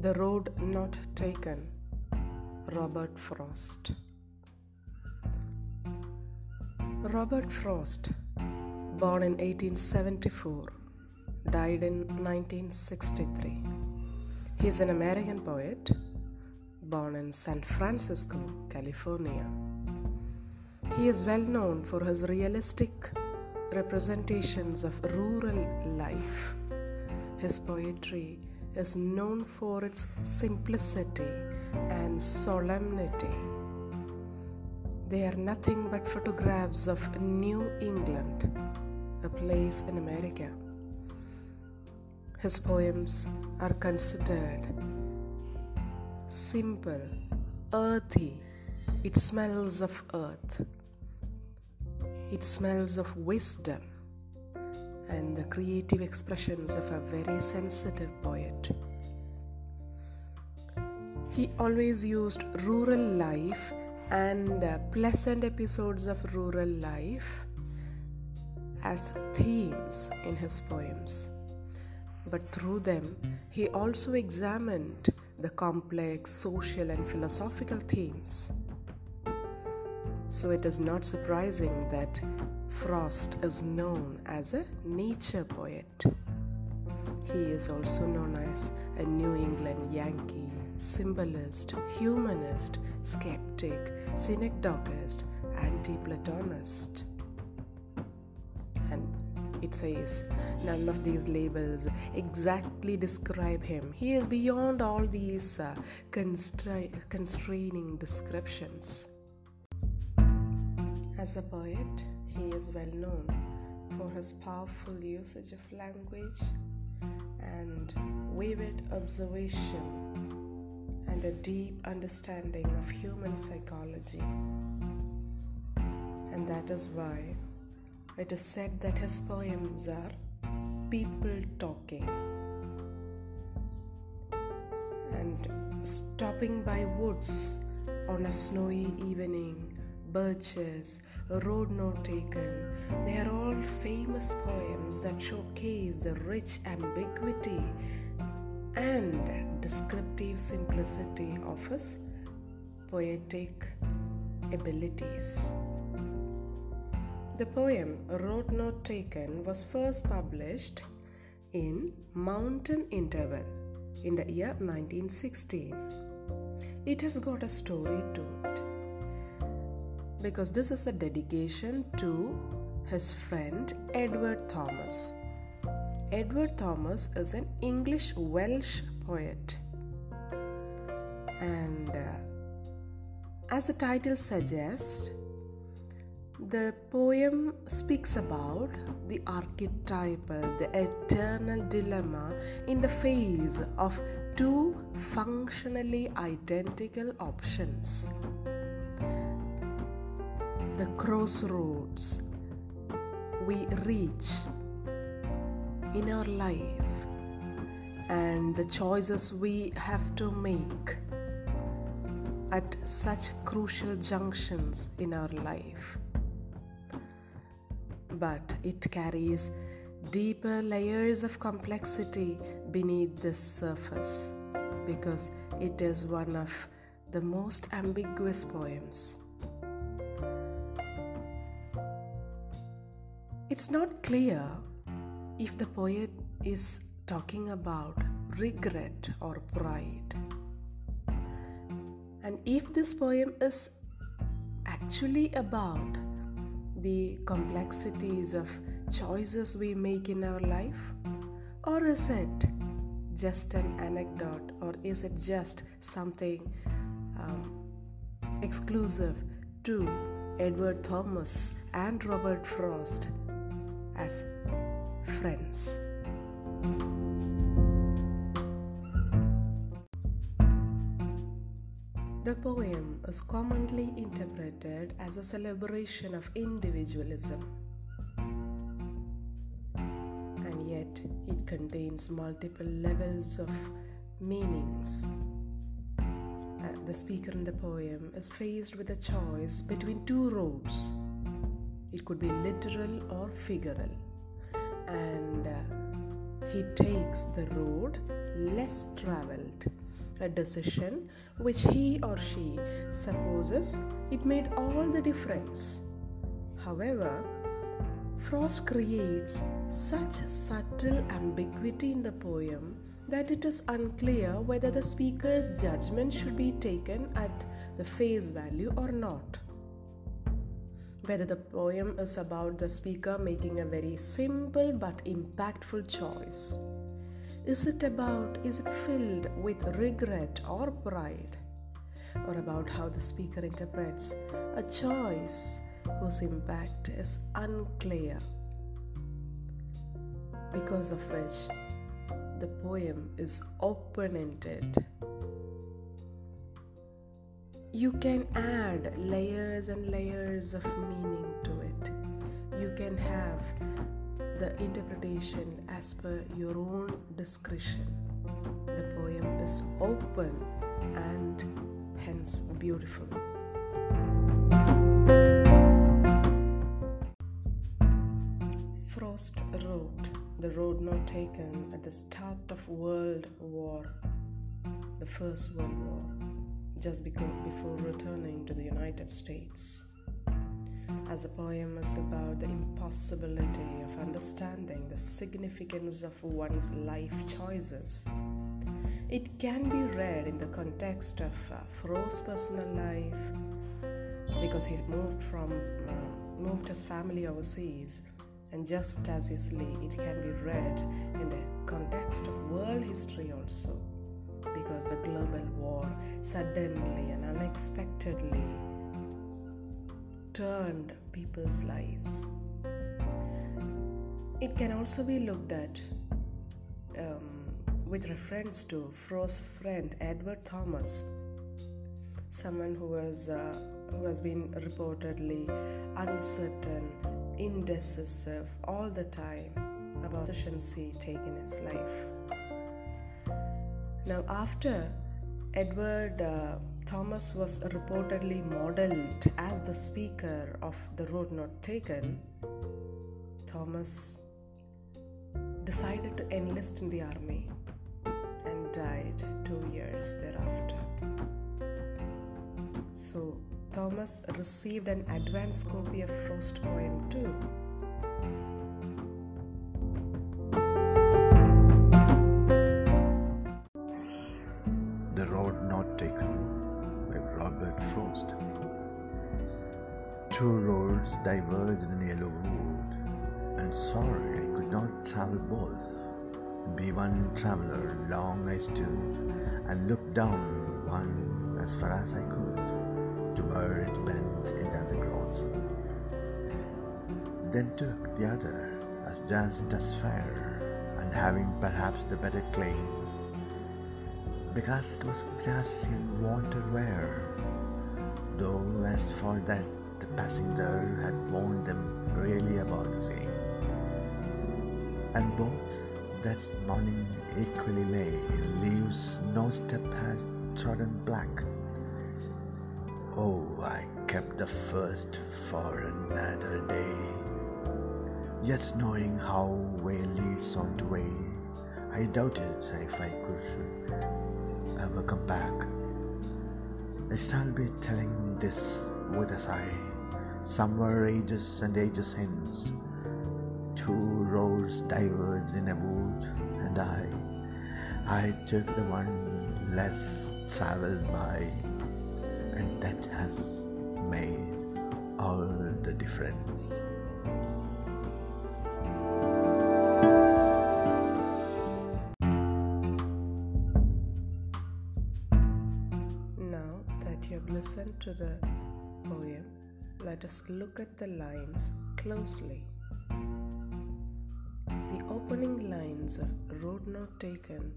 The Road Not Taken, Robert Frost. Robert Frost, born in 1874, died in 1963. He is an American poet born in San Francisco, California. He is well known for his realistic representations of rural life. His poetry is known for its simplicity and solemnity. They are nothing but photographs of New England, a place in America. His poems are considered simple, earthy. It smells of earth. It smells of wisdom and the creative expressions of a very sensitive poet. He always used rural life and uh, pleasant episodes of rural life as themes in his poems. But through them, he also examined the complex social and philosophical themes. So it is not surprising that Frost is known as a nature poet. He is also known as a New England Yankee, symbolist, humanist, skeptic, synecdochist, anti Platonist. And it says none of these labels exactly describe him. He is beyond all these uh, constra- constraining descriptions. As a poet, he is well known for his powerful usage of language and vivid observation and a deep understanding of human psychology. And that is why it is said that his poems are people talking. And stopping by woods on a snowy evening birches, road not taken. They are all famous poems that showcase the rich ambiguity and descriptive simplicity of his poetic abilities. The poem Road Not Taken was first published in Mountain Interval in the year 1916. It has got a story to it because this is a dedication to his friend Edward Thomas. Edward Thomas is an English Welsh poet, and uh, as the title suggests, the poem speaks about the archetypal, the eternal dilemma in the face of two functionally identical options the crossroads we reach in our life and the choices we have to make at such crucial junctions in our life. But it carries deeper layers of complexity beneath this surface because it is one of the most ambiguous poems. It's not clear if the poet is talking about regret or pride. And if this poem is actually about the complexities of choices we make in our life, or is it just an anecdote, or is it just something um, exclusive to Edward Thomas and Robert Frost? As friends. The poem is commonly interpreted as a celebration of individualism, and yet it contains multiple levels of meanings. Uh, the speaker in the poem is faced with a choice between two roads it could be literal or figural. And uh, he takes the road less traveled a decision which he or she supposes it made all the difference. However, Frost creates such subtle ambiguity in the poem that it is unclear whether the speaker's judgment should be taken at the face value or not. Whether the poem is about the speaker making a very simple but impactful choice. Is it about, is it filled with regret or pride? Or about how the speaker interprets a choice whose impact is unclear, because of which the poem is open ended. You can add layers and layers of meaning to it. You can have the interpretation as per your own discretion. The poem is open and hence beautiful. Frost wrote The Road Not Taken at the start of World War, the First World War, just before returning to the United States. As the poem is about the impossibility of understanding the significance of one's life choices, it can be read in the context of uh, personal life because he moved from uh, moved his family overseas and just as easily it can be read in the context of world history also the global war suddenly and unexpectedly turned people's lives. It can also be looked at um, with reference to Frost's friend Edward Thomas, someone who was uh, who has been reportedly uncertain indecisive all the time about the decisions he taken in his life. Now, after Edward uh, Thomas was reportedly modeled as the speaker of The Road Not Taken, Thomas decided to enlist in the army and died two years thereafter. So, Thomas received an advance copy of Frost poem too. Then took the other as just as fair, and having perhaps the better claim, because it was grassy and wanted wear, though as for that the passenger had warned them really about the same. And both that morning equally lay in leaves no step had trodden black Oh, I kept the first for another day. Yet knowing how way leads on to way, I doubted if I could ever come back. I shall be telling this with a sigh, somewhere ages and ages hence. Two roads diverged in a wood, and I, I took the one less traveled by and that has made all the difference. Listened to the poem, let us look at the lines closely. The opening lines of Road Not Taken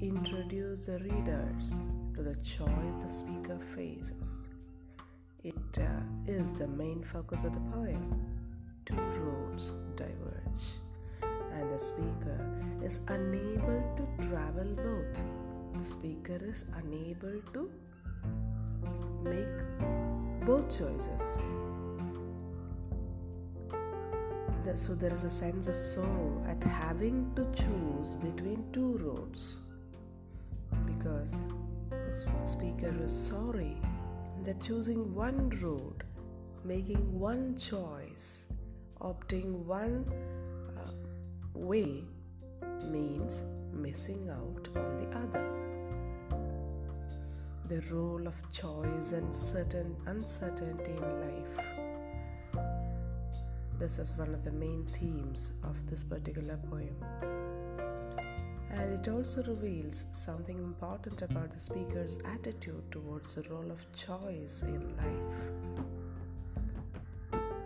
introduce the readers to the choice the speaker faces. It uh, is the main focus of the poem. Two roads diverge, and the speaker is unable to travel both. The speaker is unable to make both choices. so, there is a sense of sorrow at having to choose between two roads because The speaker is sorry that choosing one road, making one choice, opting one uh, way means missing out on the other. The role of choice and certain uncertainty in life. This is one of the main themes of this particular poem. And it also reveals something important about the speaker's attitude towards the role of choice in life.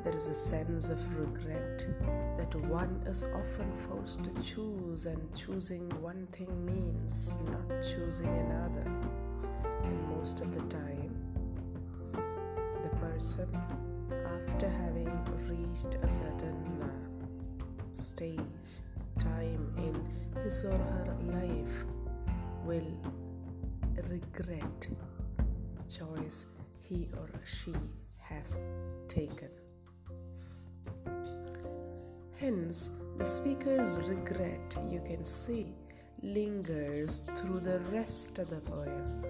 There is a sense of regret that one is often forced to choose, and choosing one thing means not choosing another. And most of the time, the person, after having reached a certain uh, stage, time in his or her life, will regret the choice he or she has taken. Hence, the speaker's regret, you can see, lingers through the rest of the poem.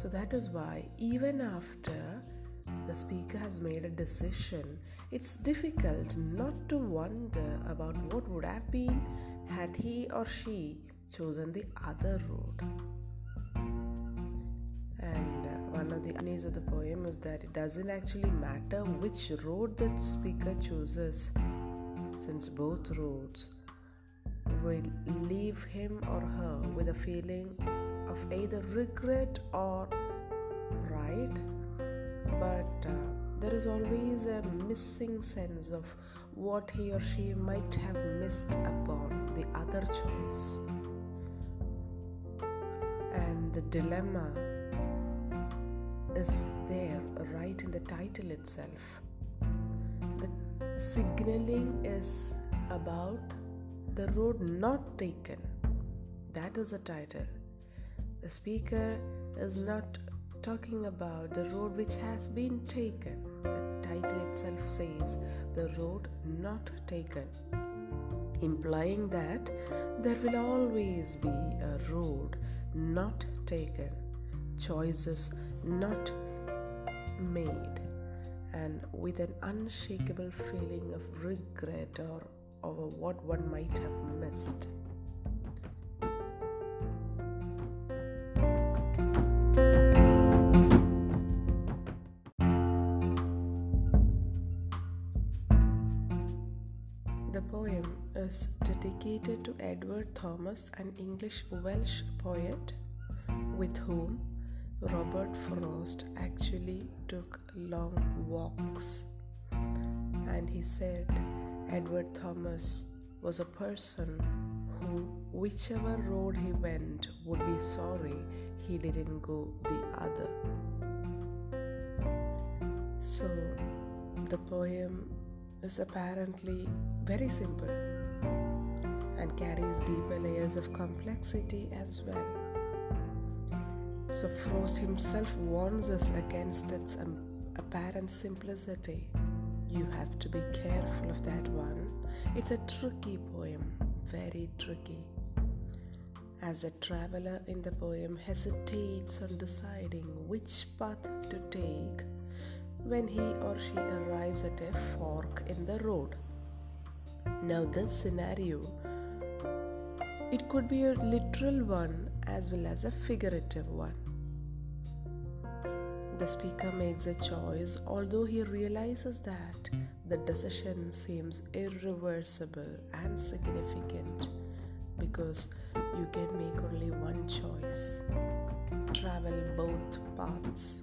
So that is why, even after the speaker has made a decision, it's difficult not to wonder about what would have been had he or she chosen the other road. And uh, one of the ironies of the poem is that it doesn't actually matter which road the speaker chooses, since both roads will leave him or her with a feeling of either regret or right but uh, there is always a missing sense of what he or she might have missed upon the other choice. And the dilemma is there right in the title itself. The signaling is about the road not taken. That is the title. The speaker is not talking about the road which has been taken. The title itself says the road not taken, implying that there will always be a road not taken, choices not made, and with an unshakable feeling of regret or over what one might have missed. The poem is dedicated to Edward Thomas, an English Welsh poet with whom Robert Frost actually took long walks. And he said Edward Thomas was a person who, whichever road he went, would be sorry he didn't go the other. So, the poem is apparently very simple and carries deeper layers of complexity as well. So, Frost himself warns us against its um, apparent simplicity. You have to be careful of that one. It's a tricky poem, very tricky. As the traveler in the poem hesitates on deciding which path to take when he or she arrives at a fork in the road. Now, this scenario it could be a literal one as well as a figurative one. The speaker makes a choice, although he realizes that the decision seems irreversible and significant because you can make only one choice travel both paths.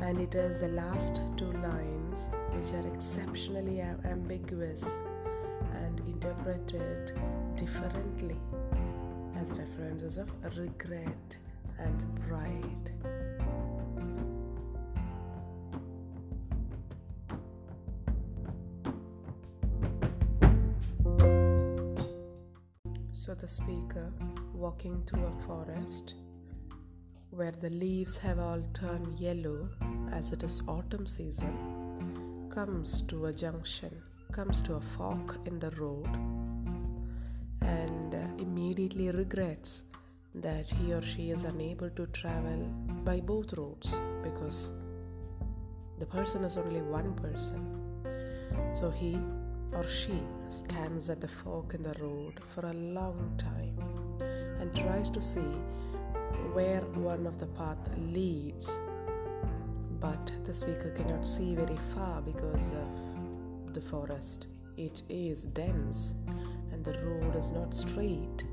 And it is the last two lines which are exceptionally ambiguous and interpreted differently as references of regret and pride. So, the speaker walking through a forest where the leaves have all turned yellow as it is autumn season comes to a junction, comes to a fork in the road, and uh, immediately regrets that he or she is unable to travel by both roads because the person is only one person. So he or she stands at the fork in the road for a long time and tries to see where one of the path leads but the speaker cannot see very far because of the forest. It is dense and the road is not straight.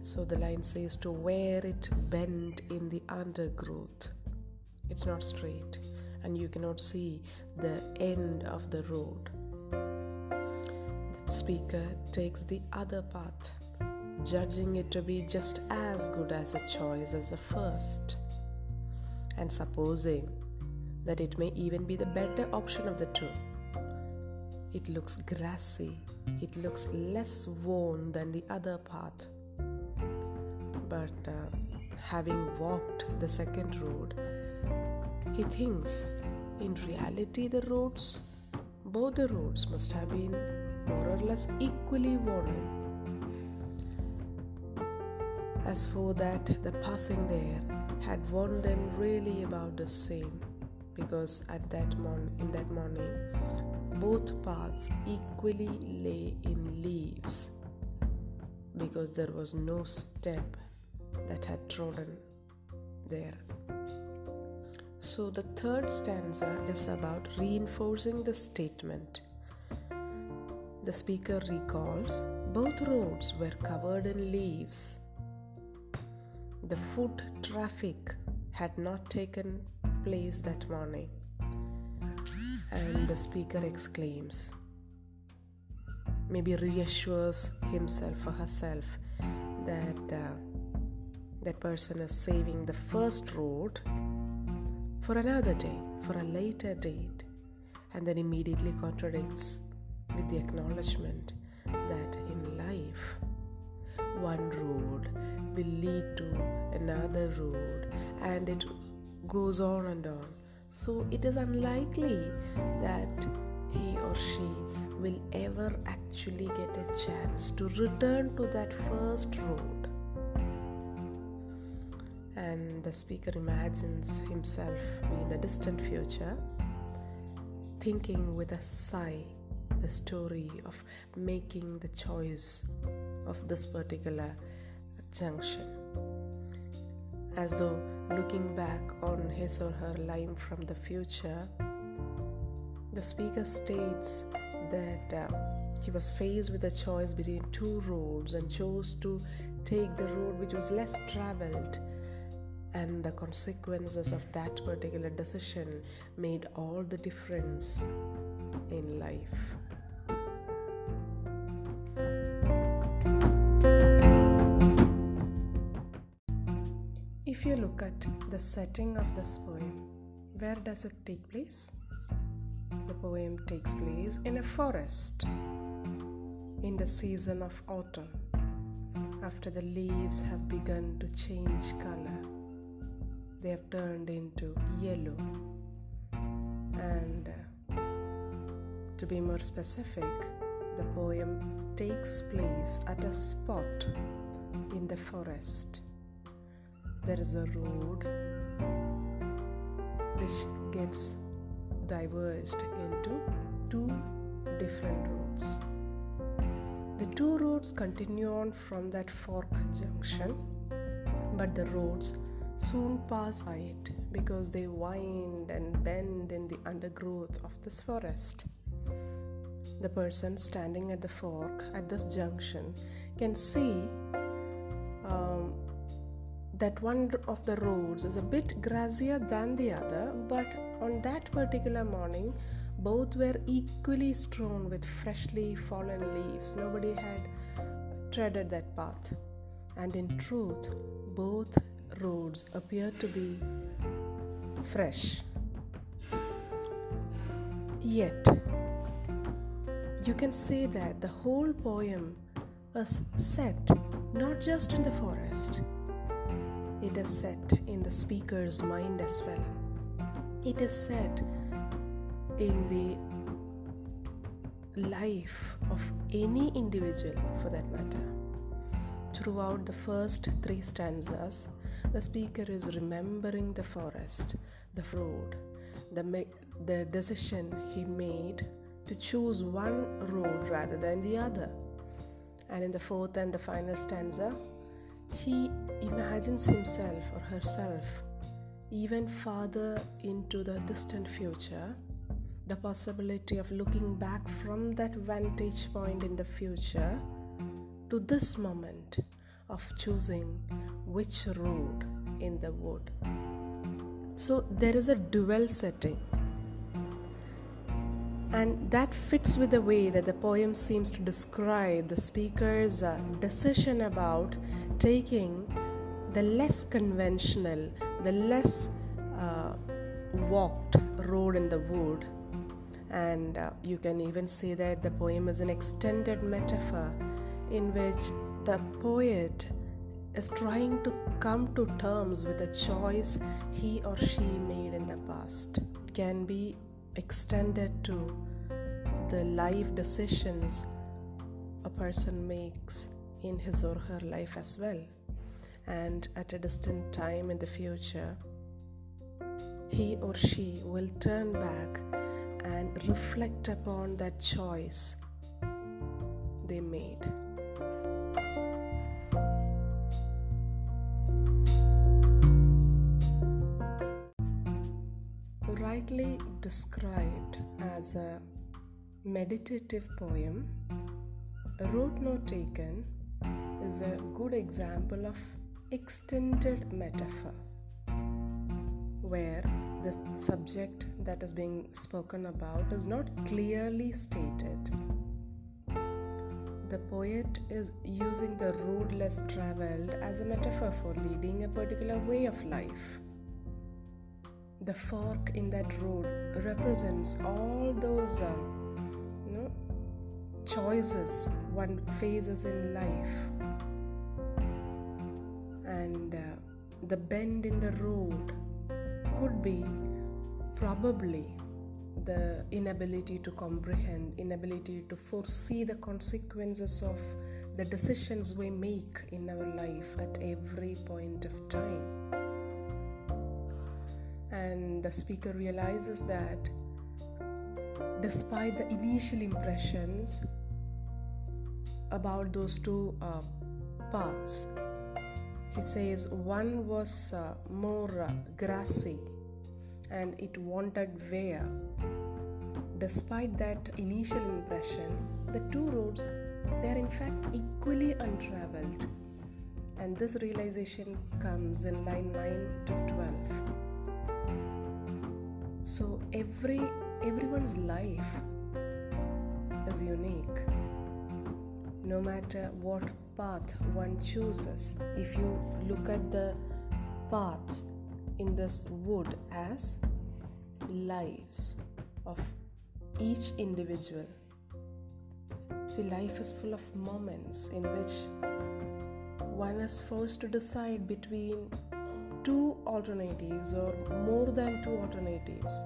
So the line says to where it bend in the undergrowth. It's not straight and you cannot see the end of the road. The speaker takes the other path judging it to be just as good as a choice as the first, and supposing that it may even be the better option of the two. It looks grassy, it looks less worn than the other path. But uh, having walked the second road, he thinks in reality the roads, both the roads must have been more or less equally worn as for that, the passing there had warned them really about the same, because at that mon- in that morning, both paths equally lay in leaves, because there was no step that had trodden there. So the third stanza is about reinforcing the statement. The speaker recalls both roads were covered in leaves the foot traffic had not taken place that morning. And the speaker exclaims, maybe reassures himself or herself that uh, that person is saving the first road for another day, for a later date, and then immediately contradicts with the acknowledgement that in life one road will lead to another road and it goes on and on. So it is unlikely that he or she will ever actually get a chance to return to that first road. And the speaker imagines himself in the distant future, thinking with a sigh the story of making the choice of this particular junction. As though looking back on his or her life from the future, the speaker states that uh, he was faced with a choice between two roads and chose to take the road which was less traveled. And the consequences of that particular decision made all the difference in life. If you look at the setting of this poem, where does it take place? The poem takes place in a forest in the season of autumn, after the leaves have begun to change color. They have turned into yellow. And uh, to be more specific, the poem takes place at a spot in the forest there is a road which gets diverged into two different roads. The two roads continue on from that fork junction, but the roads soon pass by it because they wind and bend in the undergrowth of this forest. The person standing at the fork at this junction can see that one of the roads is a bit grassier than the other, but on that particular morning, both were equally strewn with freshly fallen leaves. Nobody had treaded that path. And in truth, both roads appeared to be fresh. Yet, you can say that the whole poem was set not just in the forest it is set in the speaker's mind as well. It is set in the life of any individual for that matter. throughout the first three stanzas, the speaker is remembering the forest, the road, the, the decision he made to choose one road rather than the other. And in the fourth and the final stanza, he imagines himself or herself even farther into the distant future, the possibility of looking back from that vantage point in the future to this moment of choosing which road in the wood. So there is a dual setting. And that fits with the way that the poem seems to describe the speaker's uh, decision about taking the less conventional, the less uh, walked road in the wood. And uh, you can even say that the poem is an extended metaphor in which the poet is trying to come to terms with a choice he or she made in the past. It can be extended to the life decisions a person makes in his or her life as well and at a distant time in the future, he or she will turn back and reflect upon that choice they made. Described as a meditative poem, a Road Not Taken is a good example of extended metaphor where the subject that is being spoken about is not clearly stated. The poet is using the road less traveled as a metaphor for leading a particular way of life. The fork in that road represents all those uh, you know, choices one faces in life and uh, the bend in the road could be probably the inability to comprehend, inability to foresee the consequences of the decisions we make in our life at every point of time. The speaker realizes that despite the initial impressions about those two uh, paths, he says one was uh, more uh, grassy and it wanted wear. Despite that initial impression, the two roads they are in fact equally untraveled. And this realization comes in line 9 to 12. So every everyone's life is unique. No matter what path one chooses. If you look at the paths in this wood as lives of each individual. See, life is full of moments in which one is forced to decide between two alternatives or more than two alternatives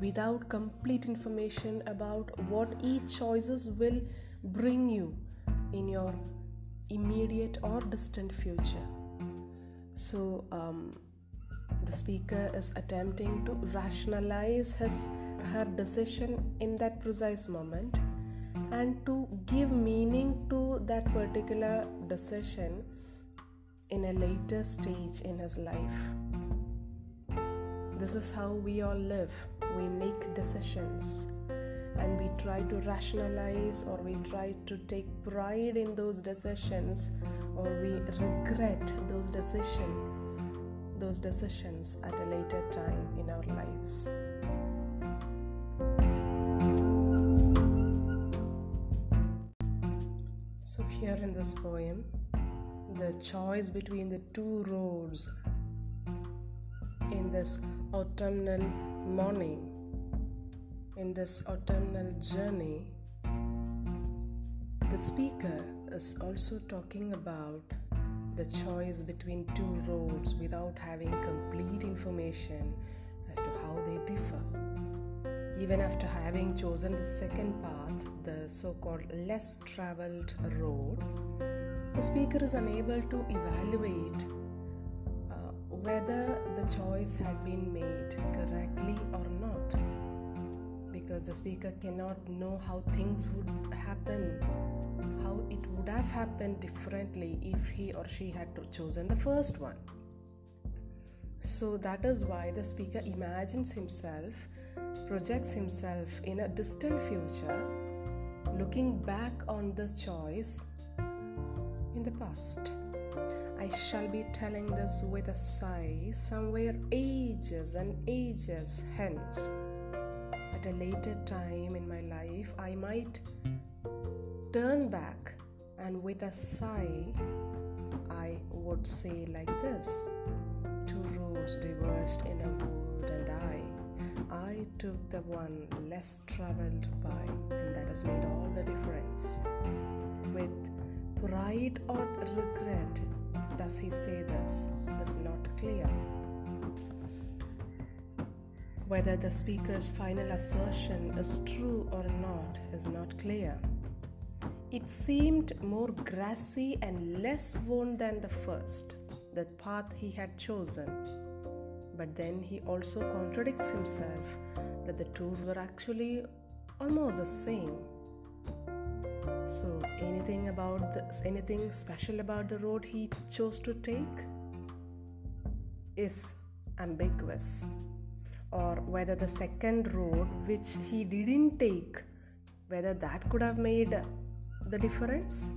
without complete information about what each choices will bring you in your immediate or distant future. So, um, the speaker is attempting to rationalize his her decision in that precise moment and to give meaning to that particular decision in a later stage in his life. This is how we all live. We make decisions and we try to rationalize or we try to take pride in those decisions or we regret those decisions those decisions at a later time in our lives so here in this poem the choice between the two roads in this autumnal morning in this autumnal journey, the speaker is also talking about the choice between two roads without having complete information as to how they differ. Even after having chosen the second path, the so called less traveled road, the speaker is unable to evaluate uh, whether the choice had been made correctly or not because the speaker cannot know how things would happen how it would have happened differently if he or she had chosen the first one. So that is why the speaker imagines himself projects himself in a distant future looking back on the choice the past. I shall be telling this with a sigh somewhere ages and ages hence. At a later time in my life, I might turn back and with a sigh, I would say like this Two roads diverged in a wood, and I, I took the one less traveled by, and that has made all the difference. With pride or regret does he say this is not clear. Whether the speaker's final assertion is true or not is not clear. It seemed more grassy and less worn than the first, the path he had chosen. But then he also contradicts himself that the two were actually almost the same. So, anything about anything special about the road he chose to take is ambiguous. Or whether the second road which he didn't take, whether that could have made the difference,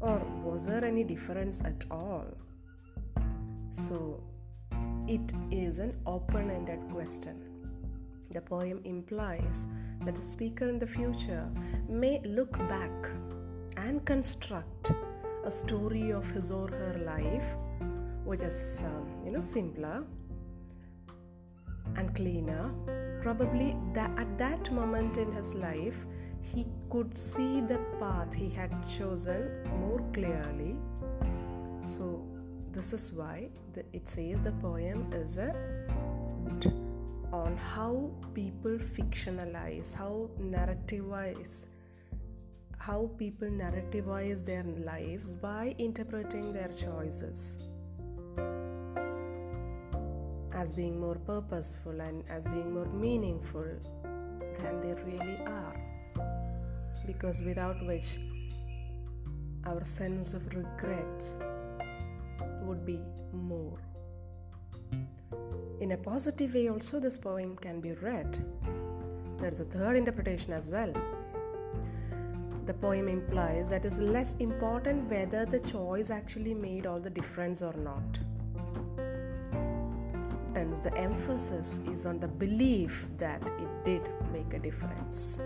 or was there any difference at all? So, it is an open ended question. The poem implies that the speaker in the future may look back and construct a story of his or her life which is um, you know simpler and cleaner. Probably that at that moment in his life he could see the path he had chosen more clearly. So this is why the, it says the poem is a on how people fictionalize, how narrativize, how people narrativize their lives by interpreting their choices as being more purposeful and as being more meaningful than they really are. Because without which our sense of regret would be more. In a positive way, also, this poem can be read. There is a third interpretation as well. The poem implies that it is less important whether the choice actually made all the difference or not. Hence, the emphasis is on the belief that it did make a difference.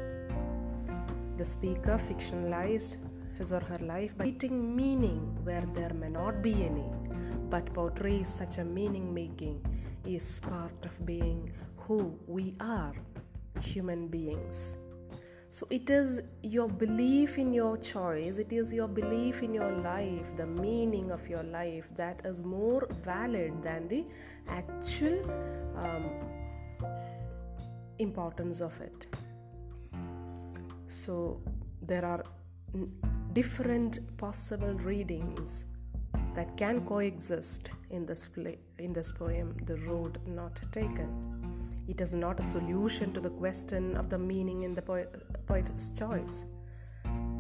The speaker fictionalized his or her life by creating meaning where there may not be any, but portrays such a meaning making is part of being who we are, human beings. So it is your belief in your choice, it is your belief in your life, the meaning of your life that is more valid than the actual um, importance of it. So there are different possible readings that can coexist in this play, in this poem the road not taken. It is not a solution to the question of the meaning in the poet, poet's choice.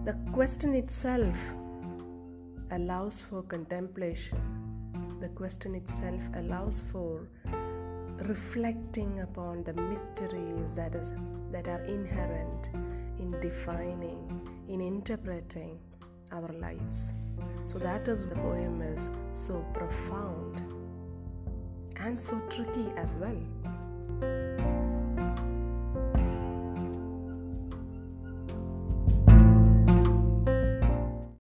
The question itself allows for contemplation. The question itself allows for reflecting upon the mysteries that is that are inherent in defining in interpreting our lives so that is why the poem is so profound and so tricky as well.